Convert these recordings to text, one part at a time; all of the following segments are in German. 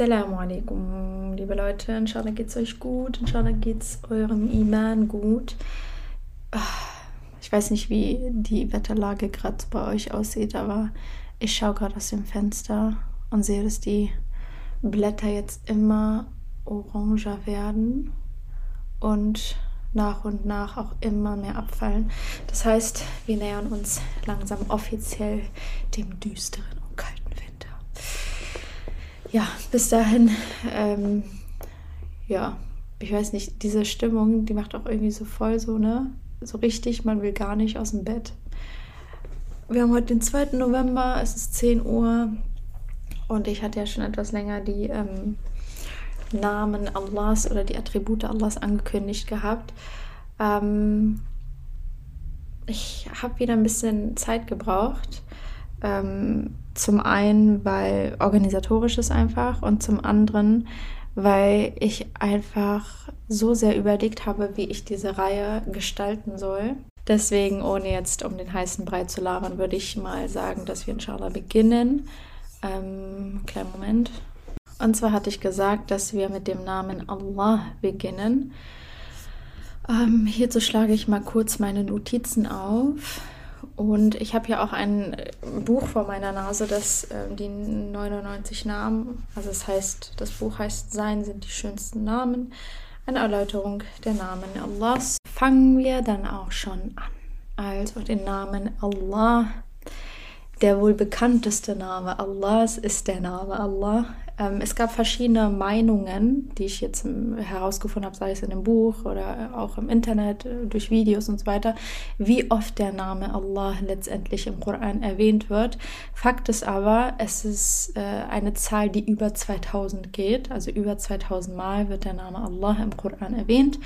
Assalamu alaikum, liebe Leute. Inshallah geht's euch gut. Inshallah geht's eurem Iman gut. Ah, ich weiß nicht, wie die Wetterlage gerade bei euch aussieht, aber ich schaue gerade aus dem Fenster und sehe, dass die Blätter jetzt immer oranger werden und nach und nach auch immer mehr abfallen. Das heißt, wir nähern uns langsam offiziell dem düsteren und kalten Wetter ja, bis dahin, ähm, ja, ich weiß nicht, diese Stimmung, die macht auch irgendwie so voll so, ne? So richtig, man will gar nicht aus dem Bett. Wir haben heute den 2. November, es ist 10 Uhr und ich hatte ja schon etwas länger die ähm, Namen Allahs oder die Attribute Allahs angekündigt gehabt. Ähm, ich habe wieder ein bisschen Zeit gebraucht. Ähm, zum einen, weil organisatorisch ist einfach und zum anderen, weil ich einfach so sehr überlegt habe, wie ich diese Reihe gestalten soll. Deswegen, ohne jetzt um den heißen Brei zu labern, würde ich mal sagen, dass wir inshallah beginnen. Ähm, kleinen Moment. Und zwar hatte ich gesagt, dass wir mit dem Namen Allah beginnen. Ähm, hierzu schlage ich mal kurz meine Notizen auf. Und ich habe ja auch ein äh, Buch vor meiner Nase, das äh, die 99 Namen, also es das heißt, das Buch heißt Sein sind die schönsten Namen, eine Erläuterung der Namen Allahs. Fangen wir dann auch schon an. Also den Namen Allah. Der wohl bekannteste Name Allahs ist der Name Allah. Ähm, es gab verschiedene Meinungen, die ich jetzt ähm, herausgefunden habe, sei es in einem Buch oder äh, auch im Internet, äh, durch Videos und so weiter, wie oft der Name Allah letztendlich im Koran erwähnt wird. Fakt ist aber, es ist äh, eine Zahl, die über 2000 geht, also über 2000 Mal wird der Name Allah im Koran erwähnt.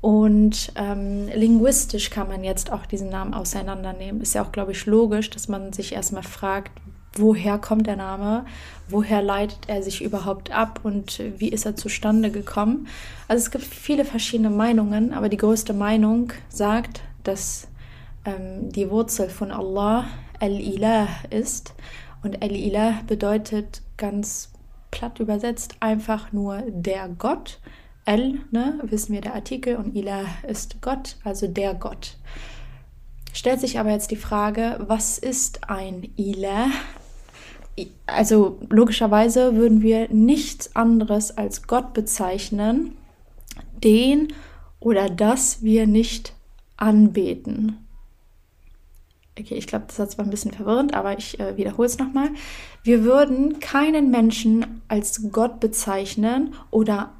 Und ähm, linguistisch kann man jetzt auch diesen Namen auseinandernehmen. Ist ja auch, glaube ich, logisch, dass man sich erstmal fragt, woher kommt der Name, woher leitet er sich überhaupt ab und wie ist er zustande gekommen. Also es gibt viele verschiedene Meinungen, aber die größte Meinung sagt, dass ähm, die Wurzel von Allah Al-Ilah ist. Und Al-Ilah bedeutet ganz platt übersetzt einfach nur der Gott. El, ne, wissen wir der Artikel, und Ilah ist Gott, also der Gott. Stellt sich aber jetzt die Frage, was ist ein Ilah? also logischerweise würden wir nichts anderes als Gott bezeichnen, den oder das wir nicht anbeten. Okay, ich glaube, das Satz war ein bisschen verwirrend, aber ich äh, wiederhole es nochmal. Wir würden keinen Menschen als Gott bezeichnen oder,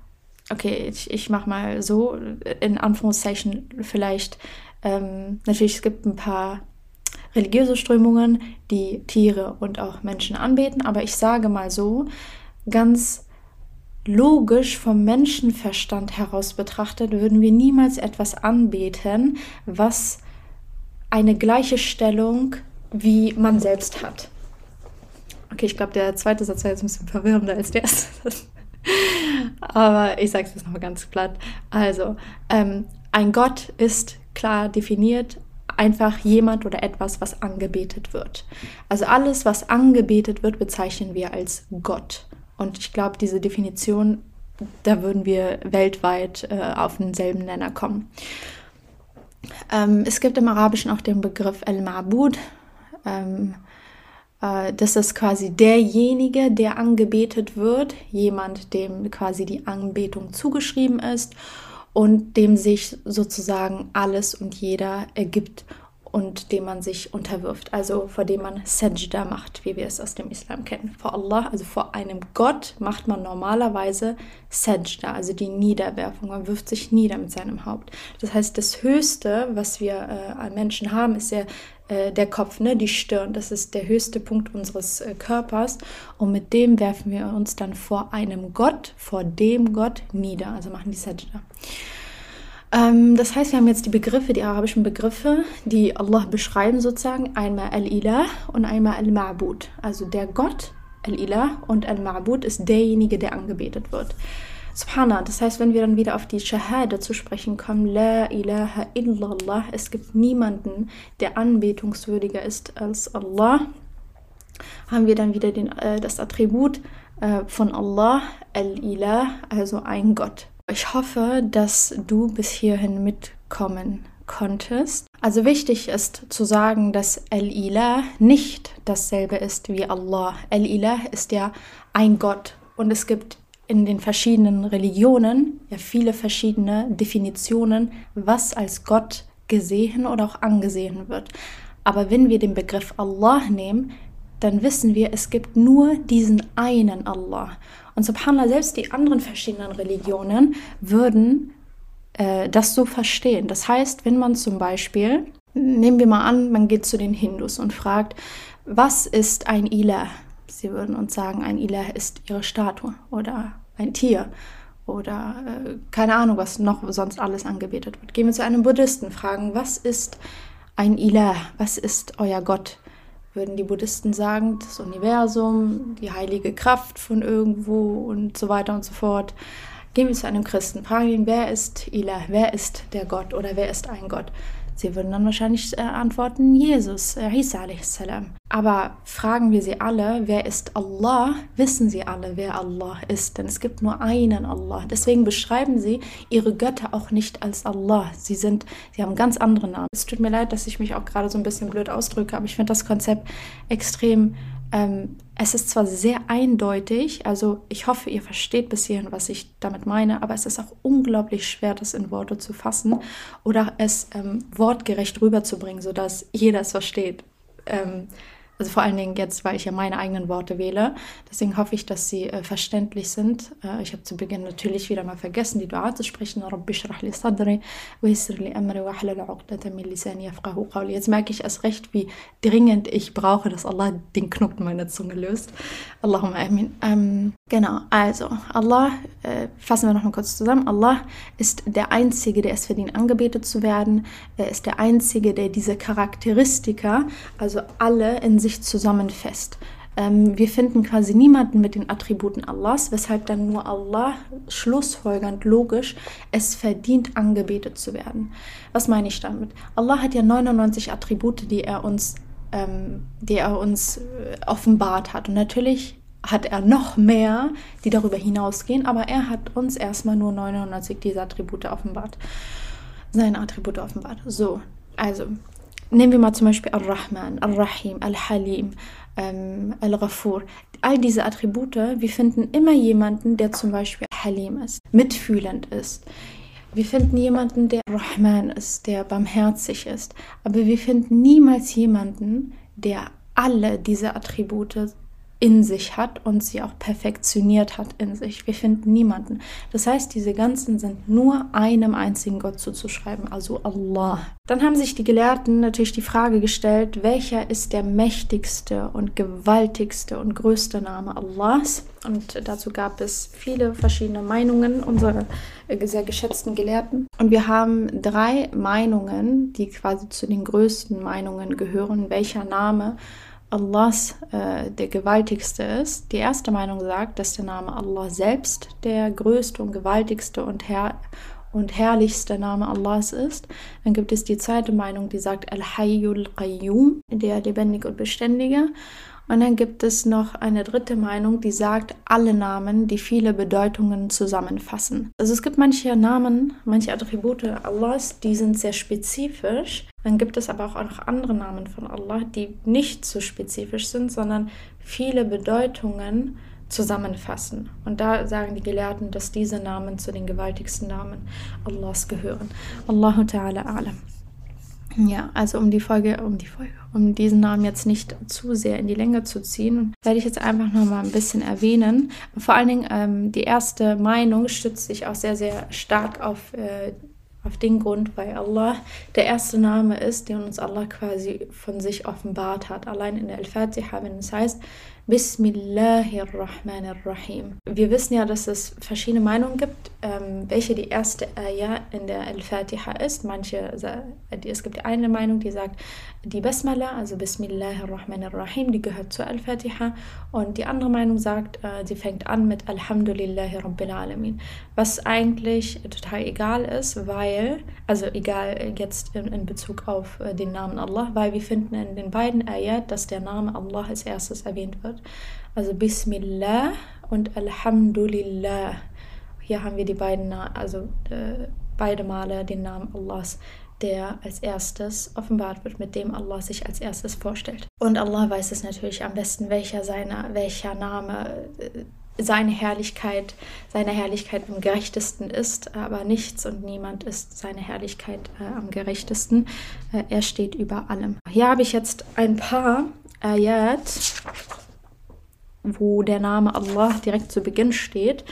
okay, ich, ich mache mal so, äh, in Anführungszeichen vielleicht, ähm, natürlich, es gibt ein paar religiöse Strömungen, die Tiere und auch Menschen anbeten. Aber ich sage mal so, ganz logisch vom Menschenverstand heraus betrachtet, würden wir niemals etwas anbeten, was eine gleiche Stellung wie man selbst hat. Okay, ich glaube, der zweite Satz war jetzt ein bisschen verwirrender als der erste. Aber ich sage es jetzt nochmal ganz platt. Also, ähm, ein Gott ist klar definiert einfach jemand oder etwas, was angebetet wird. Also alles, was angebetet wird, bezeichnen wir als Gott. Und ich glaube, diese Definition, da würden wir weltweit äh, auf denselben Nenner kommen. Ähm, es gibt im Arabischen auch den Begriff El-Ma'bud. Ähm, äh, das ist quasi derjenige, der angebetet wird, jemand, dem quasi die Anbetung zugeschrieben ist und dem sich sozusagen alles und jeder ergibt und dem man sich unterwirft, also vor dem man Sajda macht, wie wir es aus dem Islam kennen. Vor Allah, also vor einem Gott, macht man normalerweise Sajda, also die Niederwerfung. Man wirft sich nieder mit seinem Haupt. Das heißt, das Höchste, was wir äh, an Menschen haben, ist der äh, der Kopf, ne, die Stirn. Das ist der höchste Punkt unseres äh, Körpers. Und mit dem werfen wir uns dann vor einem Gott, vor dem Gott nieder. Also machen die Sajda. Ähm, das heißt, wir haben jetzt die Begriffe, die arabischen Begriffe, die Allah beschreiben sozusagen. Einmal Al-Ilah und einmal Al-Ma'bud. Also der Gott, Al-Ilah und Al-Ma'bud ist derjenige, der angebetet wird. Subhanallah, das heißt, wenn wir dann wieder auf die Shahada zu sprechen kommen, La ilaha illallah, es gibt niemanden, der anbetungswürdiger ist als Allah, haben wir dann wieder den, äh, das Attribut äh, von Allah, Al-Ilah, also ein Gott. Ich hoffe, dass du bis hierhin mitkommen konntest. Also wichtig ist zu sagen, dass Al-Ilah nicht dasselbe ist wie Allah. Al-Ilah ist ja ein Gott und es gibt in den verschiedenen Religionen ja viele verschiedene Definitionen, was als Gott gesehen oder auch angesehen wird. Aber wenn wir den Begriff Allah nehmen, dann wissen wir, es gibt nur diesen einen Allah. Und subhanallah, selbst die anderen verschiedenen Religionen würden äh, das so verstehen. Das heißt, wenn man zum Beispiel, nehmen wir mal an, man geht zu den Hindus und fragt, was ist ein Ilah? Sie würden uns sagen, ein Ilah ist ihre Statue oder ein Tier oder äh, keine Ahnung, was noch sonst alles angebetet wird. Gehen wir zu einem Buddhisten, fragen, was ist ein Ilah? Was ist euer Gott? Würden die Buddhisten sagen, das Universum, die heilige Kraft von irgendwo und so weiter und so fort. Gehen wir zu einem Christen, fragen ihn, wer ist Ilah? Wer ist der Gott oder wer ist ein Gott? Sie würden dann wahrscheinlich äh, antworten, Jesus, äh, Isa a.s. Aber fragen wir sie alle, wer ist Allah, wissen sie alle, wer Allah ist, denn es gibt nur einen Allah. Deswegen beschreiben sie ihre Götter auch nicht als Allah. Sie sind, sie haben ganz andere Namen. Es tut mir leid, dass ich mich auch gerade so ein bisschen blöd ausdrücke, aber ich finde das Konzept extrem ähm, es ist zwar sehr eindeutig, also ich hoffe, ihr versteht bis hierhin, was ich damit meine, aber es ist auch unglaublich schwer, das in Worte zu fassen oder es ähm, wortgerecht rüberzubringen, sodass jeder es versteht. Ähm, also vor allen Dingen jetzt, weil ich ja meine eigenen Worte wähle. Deswegen hoffe ich, dass sie äh, verständlich sind. Äh, ich habe zu Beginn natürlich wieder mal vergessen, die Dua zu sprechen. Jetzt merke ich erst recht, wie dringend ich brauche, dass Allah den Knoten meiner Zunge löst. Allahumma amin. Ähm, genau, also Allah, äh, fassen wir noch mal kurz zusammen. Allah ist der Einzige, der es verdient, angebetet zu werden. Er ist der Einzige, der diese Charakteristika, also alle in sich sich zusammen fest. Ähm, wir finden quasi niemanden mit den Attributen Allahs, weshalb dann nur Allah schlussfolgernd logisch es verdient, angebetet zu werden. Was meine ich damit? Allah hat ja 99 Attribute, die er uns, ähm, die er uns äh, offenbart hat. Und natürlich hat er noch mehr, die darüber hinausgehen, aber er hat uns erstmal nur 99 dieser Attribute offenbart. Seine Attribute offenbart. So, also Nehmen wir mal zum Beispiel Al-Rahman, Al-Rahim, Al-Halim, ähm, Al-Ghafur. All diese Attribute, wir finden immer jemanden, der zum Beispiel Halim ist, mitfühlend ist. Wir finden jemanden, der Rahman ist, der barmherzig ist. Aber wir finden niemals jemanden, der alle diese Attribute in sich hat und sie auch perfektioniert hat in sich. Wir finden niemanden. Das heißt, diese ganzen sind nur einem einzigen Gott zuzuschreiben, also Allah. Dann haben sich die Gelehrten natürlich die Frage gestellt, welcher ist der mächtigste und gewaltigste und größte Name Allahs? Und dazu gab es viele verschiedene Meinungen unserer äh, sehr geschätzten Gelehrten. Und wir haben drei Meinungen, die quasi zu den größten Meinungen gehören, welcher Name Allahs äh, der gewaltigste ist. Die erste Meinung sagt, dass der Name Allah selbst der größte und gewaltigste und, her und herrlichste Name Allahs ist. Dann gibt es die zweite Meinung, die sagt Al-Hayyul Qayyum, der Lebendige und Beständige. Und dann gibt es noch eine dritte Meinung, die sagt, alle Namen, die viele Bedeutungen zusammenfassen. Also es gibt manche Namen, manche Attribute Allahs, die sind sehr spezifisch. Dann gibt es aber auch noch andere Namen von Allah, die nicht so spezifisch sind, sondern viele Bedeutungen zusammenfassen. Und da sagen die Gelehrten, dass diese Namen zu den gewaltigsten Namen Allahs gehören. Allahu Ta'ala Alam. Ja, also um die Folge, um die Folge, um diesen Namen jetzt nicht zu sehr in die Länge zu ziehen, werde ich jetzt einfach nochmal ein bisschen erwähnen. Vor allen Dingen ähm, die erste Meinung stützt sich auch sehr, sehr stark auf, äh, auf den Grund, weil Allah der erste Name ist, den uns Allah quasi von sich offenbart hat. Allein in der Al-Fatiha, wenn es heißt, Bismillahirrahmanirrahim. Wir wissen ja, dass es verschiedene Meinungen gibt, ähm, welche die erste Ayah äh, in der Al-Fatiha ist. Manche, es gibt eine Meinung, die sagt, die Basmala, also Bismillahirrahmanirrahim, die gehört zur Al-Fatiha. Und die andere Meinung sagt, äh, sie fängt an mit Alhamdulillahirrahmanirrahim. Was eigentlich total egal ist, weil, also egal jetzt in, in Bezug auf äh, den Namen Allah, weil wir finden in den beiden Ayat, dass der Name Allah als erstes erwähnt wird angeschaut. Also Bismillah und Alhamdulillah. Hier haben wir die beiden, also äh, beide Male den Namen Allahs, der als erstes offenbart wird, mit dem Allah sich als erstes vorstellt. Und Allah weiß es natürlich am besten, welcher seiner, welcher Name äh, seine Herrlichkeit, seine Herrlichkeit am gerechtesten ist, aber nichts und niemand ist seine Herrlichkeit äh, am gerechtesten. Äh, er steht über allem. Hier habe ich jetzt ein paar Ayat wo der Name Allah direkt zu Beginn steht.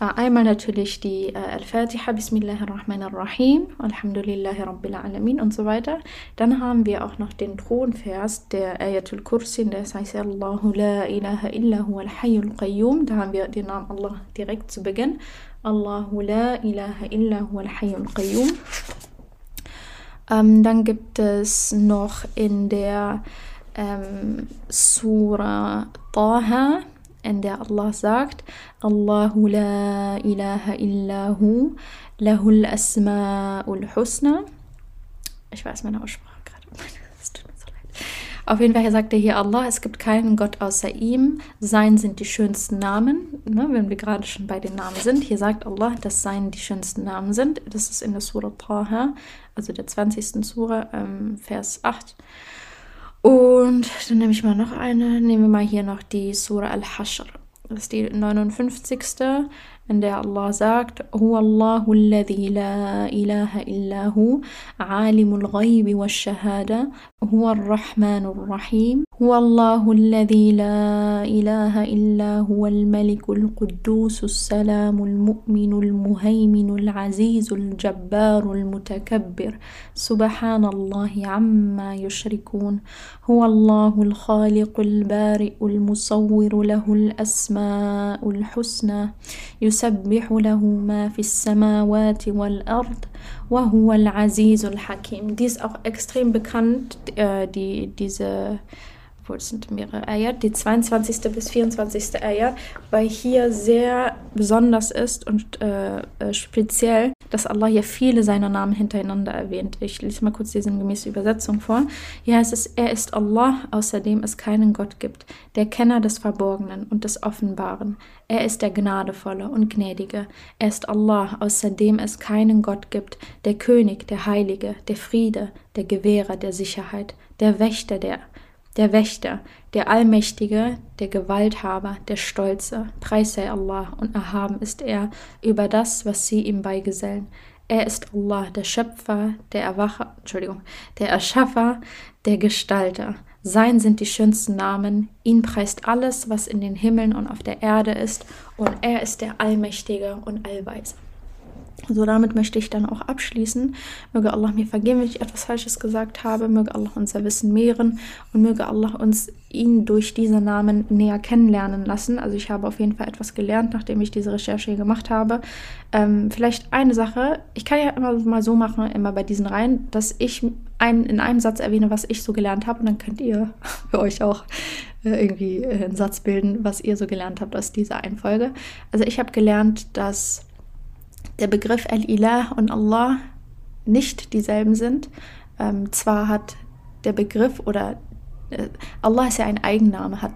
Äh, einmal natürlich die äh, Al-Fatiha, Bismillah ar rahim Alhamdulillahi Rabbil Alamin und so weiter. Dann haben wir auch noch den Thronvers der Ayatul Kursi, das heißt Allahu la ilaha illa huwa al-hayyul qayyum. Da haben wir den Namen Allah direkt zu Beginn. Allahu la ilaha illa huwa al-hayyul qayyum. Ähm, dann gibt es noch in der ähm, Surah Taha, in der Allah sagt, Allahu la ilaha illahu lahul asma'ul husna. Ich weiß meine Aussprache gerade. Es tut mir so leid. Auf jeden Fall sagt er hier Allah, es gibt keinen Gott außer ihm. Sein sind die schönsten Namen. Ne, wenn wir gerade schon bei den Namen sind. Hier sagt Allah, dass Sein die schönsten Namen sind. Das ist in der Surah Taha, also der 20. Surah, ähm, Vers 8. Und dann nehme ich mal noch eine. Nehmen wir mal hier noch die Sura Al-Hashr. Das ist die 59. And Allah sagt, هو الله الذي لا إله إلا هو عالم الغيب والشهادة هو الرحمن الرحيم هو الله الذي لا إله إلا هو الملك القدوس السلام المؤمن المهيمن العزيز الجبار المتكبر سبحان الله عما يشركون هو الله الخالق البارئ المصور له الأسماء الحسنى يسبح له ما في السماوات والأرض وهو العزيز الحكيم Die ist auch extrem bekannt, äh, die, diese es sind mehrere Eier, die 22. bis 24. Eier, weil hier sehr besonders ist und äh, äh speziell, dass Allah hier viele seiner Namen hintereinander erwähnt. Ich lese mal kurz die sinngemäße Übersetzung vor. Hier heißt es, er ist Allah, außer dem es keinen Gott gibt, der Kenner des Verborgenen und des Offenbaren. Er ist der Gnadevolle und Gnädige. Er ist Allah, außer dem es keinen Gott gibt, der König, der Heilige, der Friede, der Gewährer der Sicherheit, der Wächter der der Wächter, der Allmächtige, der Gewalthaber, der Stolze. Preis sei Allah und erhaben ist er über das, was sie ihm beigesellen. Er ist Allah, der Schöpfer, der Erwacher, Entschuldigung, der Erschaffer, der Gestalter. Sein sind die schönsten Namen, ihn preist alles, was in den Himmeln und auf der Erde ist, und er ist der Allmächtige und Allweise. So, damit möchte ich dann auch abschließen. Möge Allah mir vergeben, wenn ich etwas Falsches gesagt habe. Möge Allah unser Wissen mehren und möge Allah uns ihn durch diese Namen näher kennenlernen lassen. Also ich habe auf jeden Fall etwas gelernt, nachdem ich diese Recherche gemacht habe. Ähm, vielleicht eine Sache, ich kann ja immer mal so machen, immer bei diesen Reihen, dass ich einen, in einem Satz erwähne, was ich so gelernt habe und dann könnt ihr für euch auch äh, irgendwie äh, einen Satz bilden, was ihr so gelernt habt aus dieser einen Also ich habe gelernt, dass der Begriff Al-Ilah und Allah nicht dieselben sind. Ähm, zwar hat der Begriff oder äh, Allah ist ja ein Eigenname, hat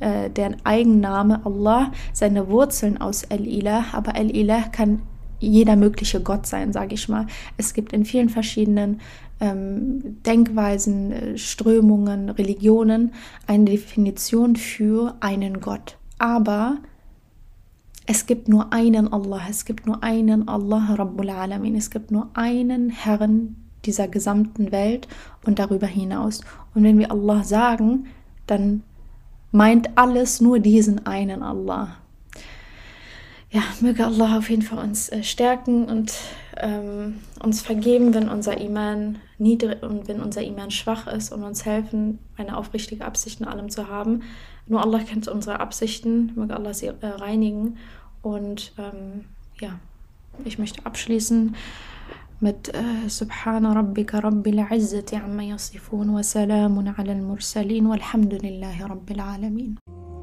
äh, deren Eigenname Allah seine Wurzeln aus Al-Ilah, aber Al-Ilah kann jeder mögliche Gott sein, sage ich mal. Es gibt in vielen verschiedenen ähm, Denkweisen, äh, Strömungen, Religionen eine Definition für einen Gott. Aber es gibt nur einen Allah, es gibt nur einen Allah Rabbul Alamin, es gibt nur einen Herrn dieser gesamten Welt und darüber hinaus. Und wenn wir Allah sagen, dann meint alles nur diesen einen Allah. Ja, möge Allah auf jeden Fall uns äh, stärken und ähm, uns vergeben, wenn unser Iman niedrig und wenn unser Iman schwach ist und uns helfen, eine aufrichtige Absicht in allem zu haben. Nur Allah kennt unsere Absichten, möge Allah sie äh, reinigen Und ähm, ja, ich möchte abschließen mit äh, Subhana Rabbika Rabbil Izzati amma yasifun wa salamun ala al-mursalin walhamdulillahi Rabbil Alamin.